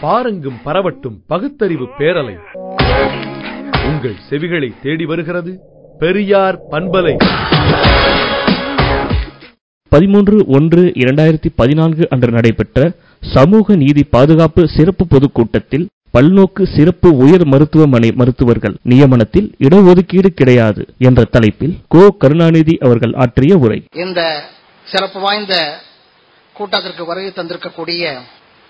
பாரெங்கும் பரவட்டும் பகுத்தறிவு பேரலை. உங்கள் செவிகளை தேடி வருகிறது பெரியார் பண்பலை. பதிமூன்று ஒன்று இரண்டாயிரத்தி பதினான்கு அன்று நடைபெற்ற சமூக நீதி பாதுகாப்பு சிறப்பு பொதுக்கூட்டத்தில் பல்நோக்கு சிறப்பு உயர் மருத்துவமனை மருத்துவர்கள் நியமனத்தில் இடஒதுக்கீடு கிடையாது என்ற தலைப்பில் கோ கருணாநிதி அவர்கள் ஆற்றிய உரை. இந்த சிறப்பு வாய்ந்த கூட்டத்திற்கு வருகை தந்திருக்கக்கூடிய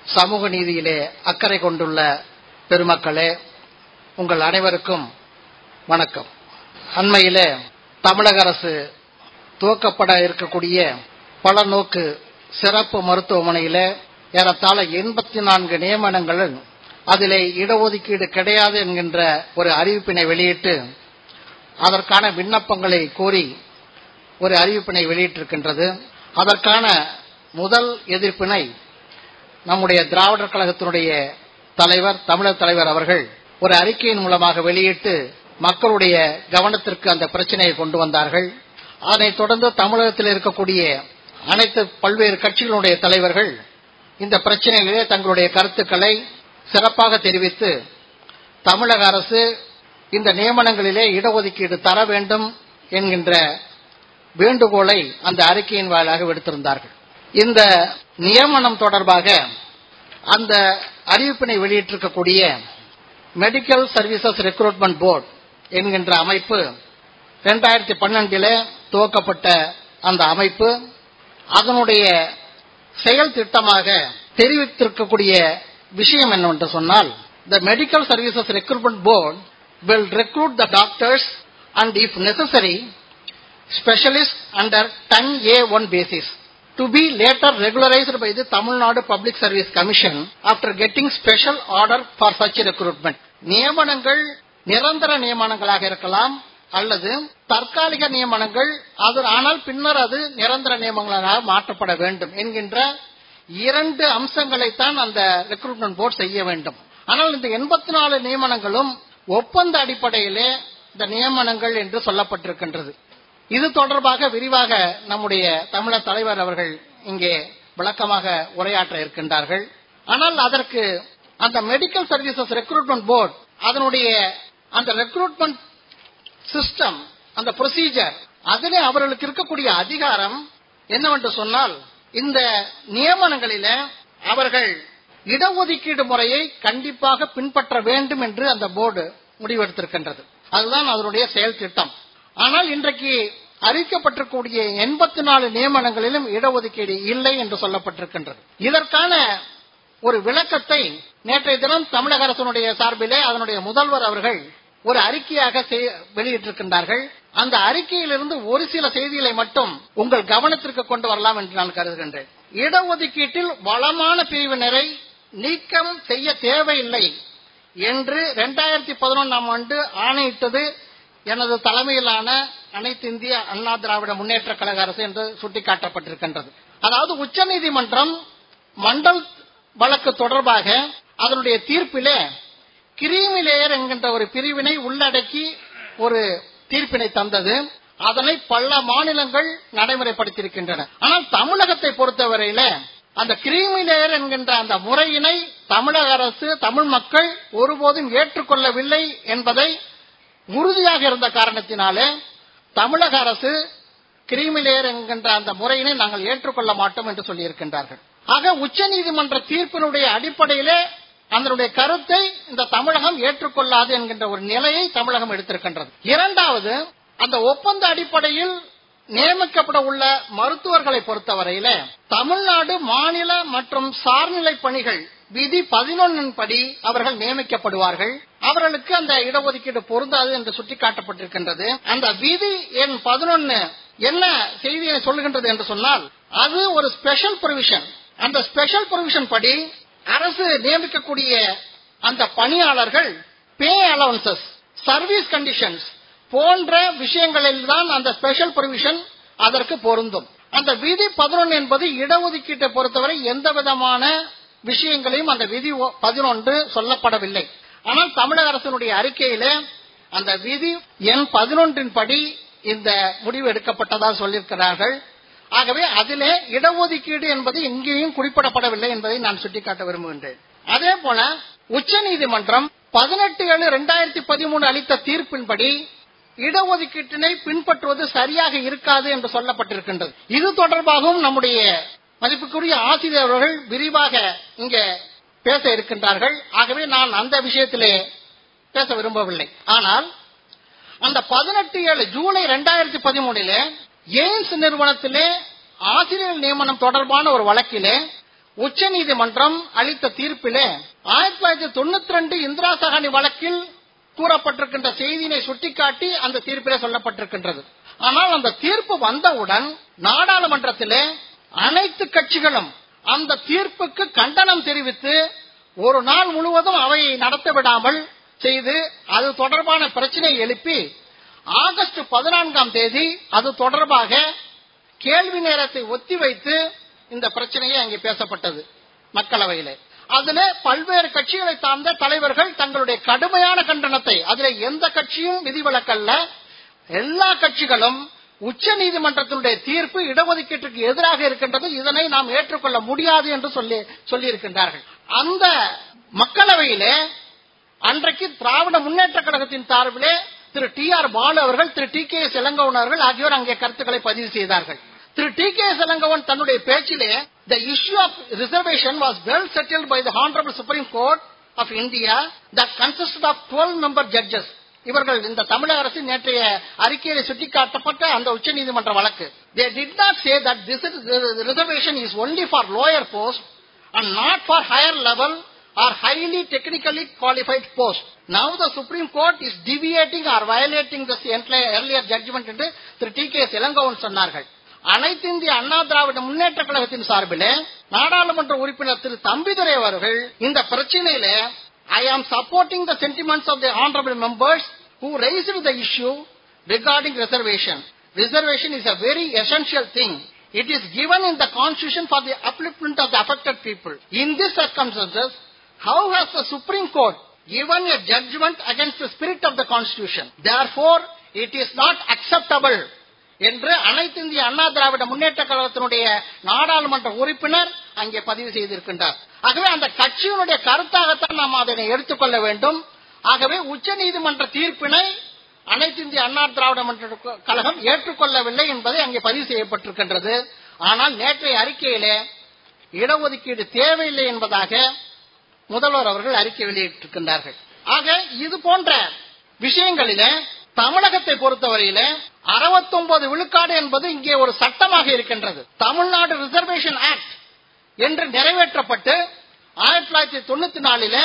சமூக நீதியிலே அக்கறை கொண்டுள்ள பெருமக்களே உங்கள் அனைவருக்கும் வணக்கம். அண்மையிலே தமிழக அரசு துவக்கப்பட இருக்கக்கூடிய பல நோக்கு சிறப்பு மருத்துவமனையில ஏறத்தாழ எண்பத்தி நான்கு நியமனங்கள் அதிலே இடஒதுக்கீடு கிடையாது என்கின்ற ஒரு அறிவிப்பினை வெளியிட்டு அதற்கான விண்ணப்பங்களை கோரி ஒரு அறிவிப்பினை வெளியிட்டிருக்கின்றது. அதற்கான முதல் எதிர்ப்பினை நம்முடைய திராவிடர் கழகத்தினுடைய தலைவர் தமிழர் தலைவர் அவர்கள் ஒரு அறிக்கையின் மூலமாக வெளியிட்டு மக்களுடைய கவனத்திற்கு அந்த பிரச்சனையை கொண்டு வந்தார்கள். அதனைத் தொடர்ந்து தமிழகத்தில் இருக்கக்கூடிய அனைத்து பல்வேறு கட்சிகளுடைய தலைவர்கள் இந்த பிரச்சனையிலே தங்களுடைய கருத்துக்களை சிறப்பாக தெரிவித்து தமிழக அரசு இந்த நியமனங்களிலே இடஒதுக்கீடு தர வேண்டும் என்கின்ற வேண்டுகோளை அந்த அறிக்கையின் வாயிலாக விடுத்திருந்தார்கள். இந்த நியமனம் தொடர்பாக அந்த அறிவிப்பினை வெளியிட்டிருக்கக்கூடிய மெடிக்கல் சர்வீசஸ் ரெக்ரூட்மெண்ட் போர்டு என்கின்ற அமைப்பு இரண்டாயிரத்தி பன்னெண்டில் துவக்கப்பட்ட அந்த அமைப்பு. அதனுடைய செயல் திட்டமாக தெரிவித்திருக்கக்கூடிய விஷயம் என்னவென்று சொன்னால் the medical services recruitment board will recruit the doctors and if necessary specialist under 10A1 basis. To be later regularized by the Tamil Nadu Public Service Commission after getting special order for such recruitment. நியமனங்கள் நிரந்தர நியமனங்களாக இருக்கலாம் அல்லது தற்காலிக நியமனங்கள் அது ஆனால் பின்னர் அது நிரந்தர நியமனங்களாக மாற்றப்பட வேண்டும் என்கின்ற இரண்டு அம்சங்களைத்தான் அந்த ரெக்ரூட்மெண்ட் போர்டு செய்ய வேண்டும் ஆனால் இந்த எண்பத்தி நாலு நியமனங்களும் ஒப்பந்த அடிப்படையிலே இந்த நியமனங்கள் என்று சொல்லப்பட்டிருக்கின்றது இது தொடர்பாக விரிவாக நம்முடைய தமிழர் தலைவர் அவர்கள் இங்கே விளக்கமாக உரையாற்ற இருக்கின்றார்கள். ஆனால் அதற்கு அந்த மெடிக்கல் சர்வீசஸ் ரெக்ரூட்மெண்ட் போர்டு அதனுடைய அந்த ரெக்ரூட்மெண்ட் சிஸ்டம் அந்த ப்ரொசீஜர் அதிலே அவர்களுக்கு இருக்கக்கூடிய அதிகாரம் என்னவென்று சொன்னால் இந்த நியமனங்களில அவர்கள் இடஒதுக்கீடு முறையை கண்டிப்பாக பின்பற்ற வேண்டும் என்று அந்த போர்டு முடிவெடுத்திருக்கின்றது. அதுதான் அதனுடைய செயல் திட்டம். ஆனால் இன்றைக்கு அறிவிக்கப்பட்டிருக்கக்கூடிய எண்பத்தி நாலு நியமனங்களிலும் இடஒதுக்கீடு இல்லை என்று சொல்லப்பட்டிருக்கின்றது. இதற்கான ஒரு விளக்கத்தை நேற்றைய தினம் தமிழக அரசனுடைய சார்பிலே அதனுடைய முதல்வர் அவர்கள் ஒரு அறிக்கையாக வெளியிட்டிருக்கின்றார்கள். அந்த அறிக்கையிலிருந்து ஒரு சில செய்திகளை மட்டும் உங்கள் கவனத்திற்கு கொண்டு வரலாம் என்று நான் கருதுகின்றேன். இடஒதுக்கீட்டில் வளமான பிரிவினரை நீக்கம் செய்ய தேவையில்லை என்று இரண்டாயிரத்தி பதினொன்றாம் ஆண்டு ஆணையிட்டது எனது தலைமையிலான அனைத்து இந்திய அண்ணா திராவிட முன்னேற்ற கழக அரசு என்று சுட்டிக்காட்டப்பட்டிருக்கின்றது. அதாவது உச்சநீதிமன்றம் மண்டல் வழக்கு தொடர்பாக அதனுடைய தீர்ப்பிலே கிரீமி லேயர் என்கின்ற ஒரு பிரிவினை உள்ளடக்கி ஒரு தீர்ப்பினை தந்தது. அதனை பல மாநிலங்கள் நடைமுறைப்படுத்தியிருக்கின்றன. ஆனால் தமிழகத்தை பொறுத்தவரையில அந்த கிரீமி லேயர் என்கின்ற அந்த முறையினை தமிழக அரசு தமிழ் மக்கள் ஒருபோதும் ஏற்றுக்கொள்ளவில்லை என்பதை உறுதியாக இருந்த காரணத்தினாலே தமிழக அரசு கிரிமிலேயர் என்கின்ற அந்த முறையினை நாங்கள் ஏற்றுக்கொள்ள மாட்டோம் என்று சொல்லியிருக்கின்றார்கள். ஆக உச்சநீதிமன்ற தீர்ப்பினுடைய அடிப்படையிலே அதனுடைய கருத்தை இந்த தமிழகம் ஏற்றுக்கொள்ளாது என்கின்ற ஒரு நிலையை தமிழகம் எடுத்திருக்கின்றது. இரண்டாவது அந்த ஒப்பந்த அடிப்படையில் நியமிக்கப்பட உள்ள மருத்துவர்களை பொறுத்தவரையில தமிழ்நாடு மாநில மற்றும் சார்நிலை பணிகள் விதி பதினொன்னின் படி அவர்கள் நியமிக்கப்படுவார்கள். அவர்களுக்கு அந்த இடஒதுக்கீடு பொருந்தாது என்று சுட்டிக்காட்டப்பட்டிருக்கின்றது. அந்த விதி எண் பதினொன்னு என்ன செய்தியை சொல்லுகின்றது என்று சொன்னால் அது ஒரு ஸ்பெஷல் ப்ரொவிஷன் அந்த ஸ்பெஷல் ப்ரொவிஷன் படி அரசு நியமிக்கக்கூடிய அந்த பணியாளர்கள் பே அலவன்சஸ் சர்வீஸ் கண்டிஷன்ஸ் போன்ற விஷயங்களில் தான் அந்த ஸ்பெஷல் ப்ரொவிஷன் அதற்கு பொருந்தும். அந்த விதி பதினொன்று என்பது இடஒதுக்கீட்டை பொறுத்தவரை எந்த விதமான விஷயங்களையும் அந்த விதி பதினொன்று சொல்லப்படவில்லை. ஆனால் தமிழக அரசினுடைய அறிக்கையில அந்த விதி எண் பதினொன்றின் படி இந்த முடிவு எடுக்கப்பட்டதா சொல்லியிருக்கிறார்கள். ஆகவே அதிலே இடஒதுக்கீடு என்பது எங்கேயும் குறிப்பிடப்படவில்லை என்பதை நான் சுட்டிக்காட்ட விரும்புகின்றேன். அதே போல உச்சநீதிமன்றம் பதினெட்டு ஏழு ரெண்டாயிரத்தி பதிமூணு அளித்த தீர்ப்பின்படி இடஒதுக்கீட்டினை பின்பற்றுவது சரியாக இருக்காது என்று சொல்லப்பட்டிருக்கின்றது. இது தொடர்பாகவும் நம்முடைய மதிப்புக்குரிய ஆசிரியர் அவர்கள் விரிவாக இங்கே பேச இருக்கின்றார்கள். ஆகவே நான் அந்த விஷயத்திலே பேச விரும்பவில்லை. ஆனால் அந்த பதினெட்டு ஏழு ஜூலை ரெண்டாயிரத்தி பதிமூணிலே எய்ம்ஸ் நிறுவனத்திலே ஆசிரியர் நியமனம் தொடர்பான ஒரு வழக்கிலே உச்ச நீதிமன்றம் அளித்த தீர்ப்பிலே ஆயிரத்தி தொள்ளாயிரத்தி தொண்ணூத்தி ரெண்டு இந்திரா சகானி வழக்கில் கூறப்பட்டிருக்கின்ற செய்தியினை சுட்டிக்காட்டி அந்த தீர்ப்பிலே சொல்லப்பட்டிருக்கின்றது. ஆனால் அந்த தீர்ப்பு வந்தவுடன் நாடாளுமன்றத்திலே அனைத்து கட்சிகளும் அந்த தீர்ப்புக்கு கண்டனம் தெரிவித்து ஒரு நாள் முழுவதும் அவையை நடத்த விடாமல் செய்து அது தொடர்பான பிரச்சனையை எழுப்பி ஆகஸ்ட் பதினான்காம் தேதி அது தொடர்பாக கேள்வி நேரத்தை ஒத்திவைத்து இந்த பிரச்சனையை அங்கே பேசப்பட்டது மக்களவையில். அதுல பல்வேறு கட்சிகளை சார்ந்த தலைவர்கள் தங்களுடைய கடுமையான கண்டனத்தை அதுல எந்த கட்சியும் விதிவிலக்கல்ல எல்லா கட்சிகளும் உச்ச நீதிமன்றத்தினுடைய தீர்ப்பு இடஒதுக்கீட்டுக்கு எதிராக இருக்கின்றது. இதனை நாம் ஏற்றுக்கொள்ள முடியாது என்று சொல்லி சொல்லியிருக்கின்றார்கள். அந்த மக்களவையிலே அன்றைக்கு திராவிட முன்னேற்ற கழகத்தின் சார்பிலே திரு டி ஆர் பாலு அவர்கள் திரு டி கே எஸ் இளங்கவன் அவர்கள் ஆகியோர் அங்கே கருத்துக்களை பதிவு செய்தார்கள். திரு டி கே எஸ் இளங்கவன் தன்னுடைய பேச்சிலே the issue of reservation was well settled by the honourable supreme court of India that consist of twelve member judges இவர்கள் இந்த தமிழக அரசின் நேற்றைய அறிக்கையில் சுட்டிக்காட்டப்பட்ட அந்த உச்சநீதிமன்ற வழக்கு. They did not say that this reservation is only for lower post and not for higher level or highly technically qualified post now the supreme court is deviating or violating this earlier judgment என்று திரு T K Elangovan சொன்னார்கள். அனைத்து இந்திய அண்ணா திராவிட முன்னேற்ற கழகத்தின் சார்பிலே நாடாளுமன்ற உறுப்பினர் திரு தம்பிதுரை அவர்கள் இந்த பிரச்சனையில I am supporting the sentiments of the honourable members Who raised the issue regarding reservation. Reservation is a very essential thing. It is given in the constitution for the upliftment of the affected people. In these circumstances, how has the Supreme Court given a judgment against the spirit of the constitution? Therefore, it is not acceptable என்று அனைத்து இந்திய அண்ணா திராவிட முன்னேற்ற கழகத்தினுடைய நாடாளுமன்ற உறுப்பினர் அங்கே பதிவு செய்திருக்கின்றார் ஆகவே அந்த கட்சியினுடைய கருத்தாகத்தான் நாம் அதனை எடுத்துக்கொள்ள வேண்டும் ஆகவே உச்ச நீதிமன்ற தீர்ப்பினை அனைத்து இந்திய அண்ணா திராவிட மன்ற கழகம் ஏற்றுக்கொள்ளவில்லை என்பதை அங்கே பதிவு செய்யப்பட்டிருக்கின்றது. ஆனால் நேற்றைய அறிக்கையிலே இடஒதுக்கீடு தேவையில்லை என்பதாக முதல்வர் அவர்கள் அறிக்கை வெளியிட்டிருக்கின்றார்கள். ஆக இது போன்ற விஷயங்களில தமிழகத்தை பொறுத்தவரையில அறுபத்தொன்பது விழுக்காடு என்பது இங்கே ஒரு சட்டமாக இருக்கின்றது. தமிழ்நாடு ரிசர்வேஷன் ஆக்ட் என்று நிறைவேற்றப்பட்டு ஆயிரத்தி தொள்ளாயிரத்தி தொண்ணூத்தி நாலில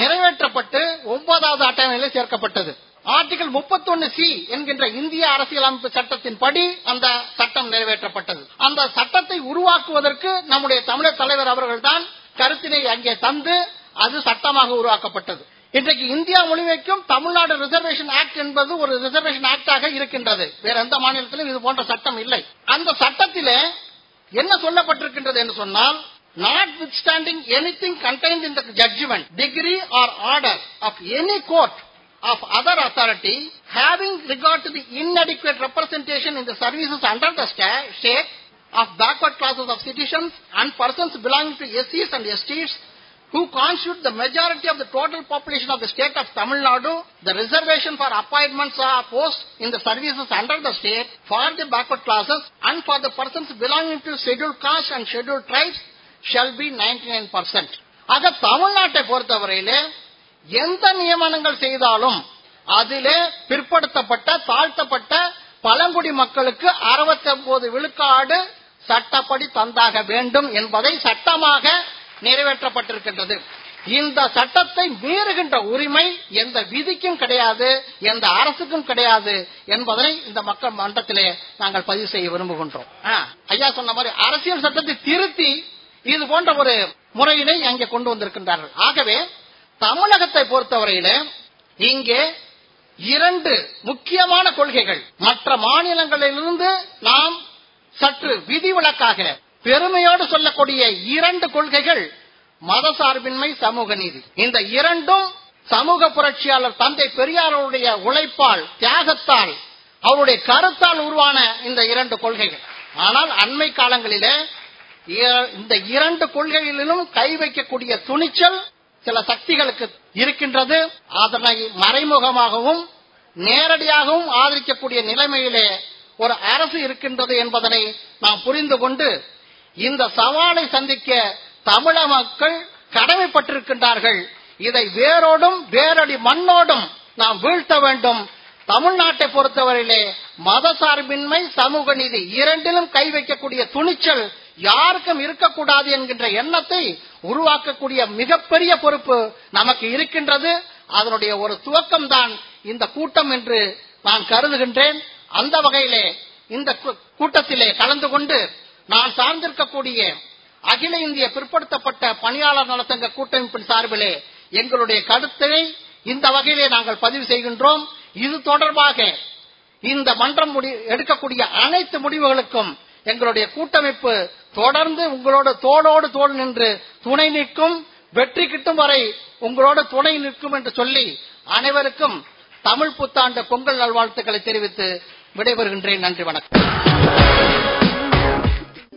நிறைவேற்றப்பட்டு ஒன்பதாவது அட்டவணையில சேர்க்கப்பட்டது. ஆர்டிகல் முப்பத்தொன்னு சி என்கின்ற இந்திய அரசியலமைப்பு சட்டத்தின் படி அந்த சட்டம் நிறைவேற்றப்பட்டது. அந்த சட்டத்தை உருவாக்குவதற்கு நம்முடைய தமிழர் தலைவர் அவர்கள்தான் கருத்தினை அங்கே தந்து அது சட்டமாக உருவாக்கப்பட்டது. இன்றைக்கு இந்தியா முழுமைக்கும் தமிழ்நாடு ரிசர்வேஷன் ஆக்ட் என்பது ஒரு ரிசர்வேஷன் ஆக்டாக இருக்கின்றது. வேற எந்த மாநிலத்திலும் இது போன்ற சட்டம் இல்லை. அந்த சட்டத்திலே என்ன சொல்லப்பட்டிருக்கின்றது என்று சொன்னால் notwithstanding anything contained in the judgment, degree or order of any court of other authority having regard to the inadequate representation in the services under the state of backward classes of citizens and persons belonging to SCs and STs who constitute the majority of the total population of the state of Tamil Nadu, the reservation for appointments or posts in the services under the state for the backward classes and for the persons belonging to scheduled castes and scheduled tribes shall be ninety nine percent ஆக தமிழ்நாட்டை பொறுத்தவரையிலே எந்த நியமனங்கள் செய்தாலும் அதிலே பிற்படுத்தப்பட்ட தாழ்த்தப்பட்ட பழங்குடி மக்களுக்கு அறுபத்தி ஒன்பது விழுக்காடு சட்டப்படி தந்தாக வேண்டும் என்பதை சட்டமாக நிறைவேற்றப்பட்டிருக்கின்றது. இந்த சட்டத்தை மீறுகின்ற உரிமை எந்த விதிக்கும் கிடையாது எந்த அரசுக்கும் கிடையாது என்பதை இந்த மக்கள் மன்றத்திலே நாங்கள் பதிவு செய்ய விரும்புகின்றோம். ஆ, ஐயா சொன்ன மாதிரி அரசியல் சட்டத்தை திருத்தி இது போன்ற ஒரு முறையினை அங்கே கொண்டு வந்திருக்கின்றார்கள். ஆகவே தமிழகத்தை பொறுத்தவரையில இங்கே இரண்டு முக்கியமான கொள்கைகள். மற்ற மாநிலங்களிலிருந்து நாம் சற்று விதிவிலக்காக பெருமையோடு சொல்லக்கூடிய இரண்டு கொள்கைகள் மத சார்பின்மை சமூக நீதி. இந்த இரண்டும் சமூக புரட்சியாளர் தந்தை பெரியாருடைய உழைப்பால் தியாகத்தால் அவருடைய கருத்தால் உருவான இந்த இரண்டு கொள்கைகள். ஆனால் அண்மை காலங்களிலே இந்த இரண்டு கொள்கைகளிலும் கை வைக்கக்கூடிய துணிச்சல் சில சக்திகளுக்கு இருக்கின்றது. அதனை மறைமுகமாகவும் நேரடியாகவும் ஆதரிக்கக்கூடிய நிலைமையிலே ஒரு அரசு இருக்கின்றது என்பதனை நாம் புரிந்து கொண்டு இந்த சவாலை சந்திக்க தமிழக மக்கள் கடமைப்பட்டிருக்கின்றார்கள். இதை வேரோடும் வேரடி மண்ணோடும் நாம் வீழ்த்த வேண்டும் தமிழ்நாட்டை பொறுத்தவரையிலே மதசார்பின்மை சமூக நீதி இரண்டிலும் கை வைக்கக்கூடிய துணிச்சல் யாருக்கும் இருக்கக்கூடாது என்கின்ற எண்ணத்தை உருவாக்கக்கூடிய மிகப்பெரிய பொறுப்பு நமக்கு இருக்கின்றது. அதனுடைய ஒரு துவக்கம் தான் இந்த கூட்டம் என்று நான் கருதுகின்றேன். அந்த வகையிலே இந்த கூ- கூட்டத்திலே கலந்து கொண்டு நான் சார்ந்திருக்கக்கூடிய அகில இந்திய பிற்படுத்தப்பட்ட பணியாளர் நலத்தங்க கூட்டமைப்பின் சார்பிலே எங்களுடைய கருத்தினை இந்த வகையிலே நாங்கள் பதிவு செய்கின்றோம். இது தொடர்பாக இந்த மன்றம் முடி- எடுக்கக்கூடிய அனைத்து முடிவுகளுக்கும் எங்களுடைய கூட்டமைப்பு தொடர்ந்து உங்களோட தோளோடு தோல் நின்று துணை நிற்கும் வெற்றி கிட்டும் வரை உங்களோட துணை நிற்கும் என்று சொல்லி அனைவருக்கும் தமிழ் புத்தாண்டு பொங்கல் நல்வாழ்த்துக்களை தெரிவித்து விடைபெறுகின்றேன். நன்றி வணக்கம்.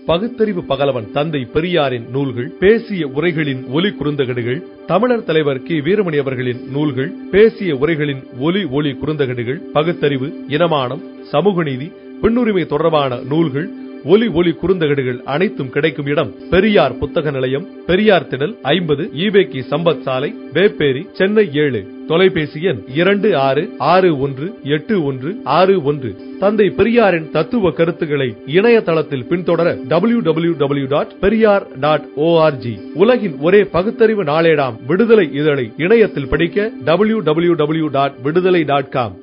பகுத்தறிவு பகலவன் தந்தை பெரியாரின் நூல்கள் பேசிய உரைகளின் ஒலி குறுந்தகடுகள் தமிழர் தலைவர் கி. வீரமணி அவர்களின் நூல்கள் பேசிய உரைகளின் ஒலி ஒளி குறுந்தகடுகள் பகுத்தறிவு இனமானம் சமூக நீதி பெண்ணுரிமை தொடர்பான நூல்கள் ஒலி ஒளி குறுந்தகடுகள் அனைத்தும் கிடைக்கும் இடம் பெரியார் புத்தக நிலையம் பெரியார் திடல் ஐம்பது ஈபேக்கி சம்பத் சாலை வேப்பேரி சென்னை ஏழு. தொலைபேசி எண் இரண்டு ஆறு ஆறு ஒன்று எட்டு ஒன்று ஆறு ஒன்று. தந்தை பெரியாரின் தத்துவ கருத்துக்களை இணையதளத்தில் பின்தொடர W W W dot Periyar dot org உலகின் ஒரே பகுத்தறிவு நாளேடாம் விடுதலை இதழை இணையத்தில் படிக்க W W W dot Viduthalai dot com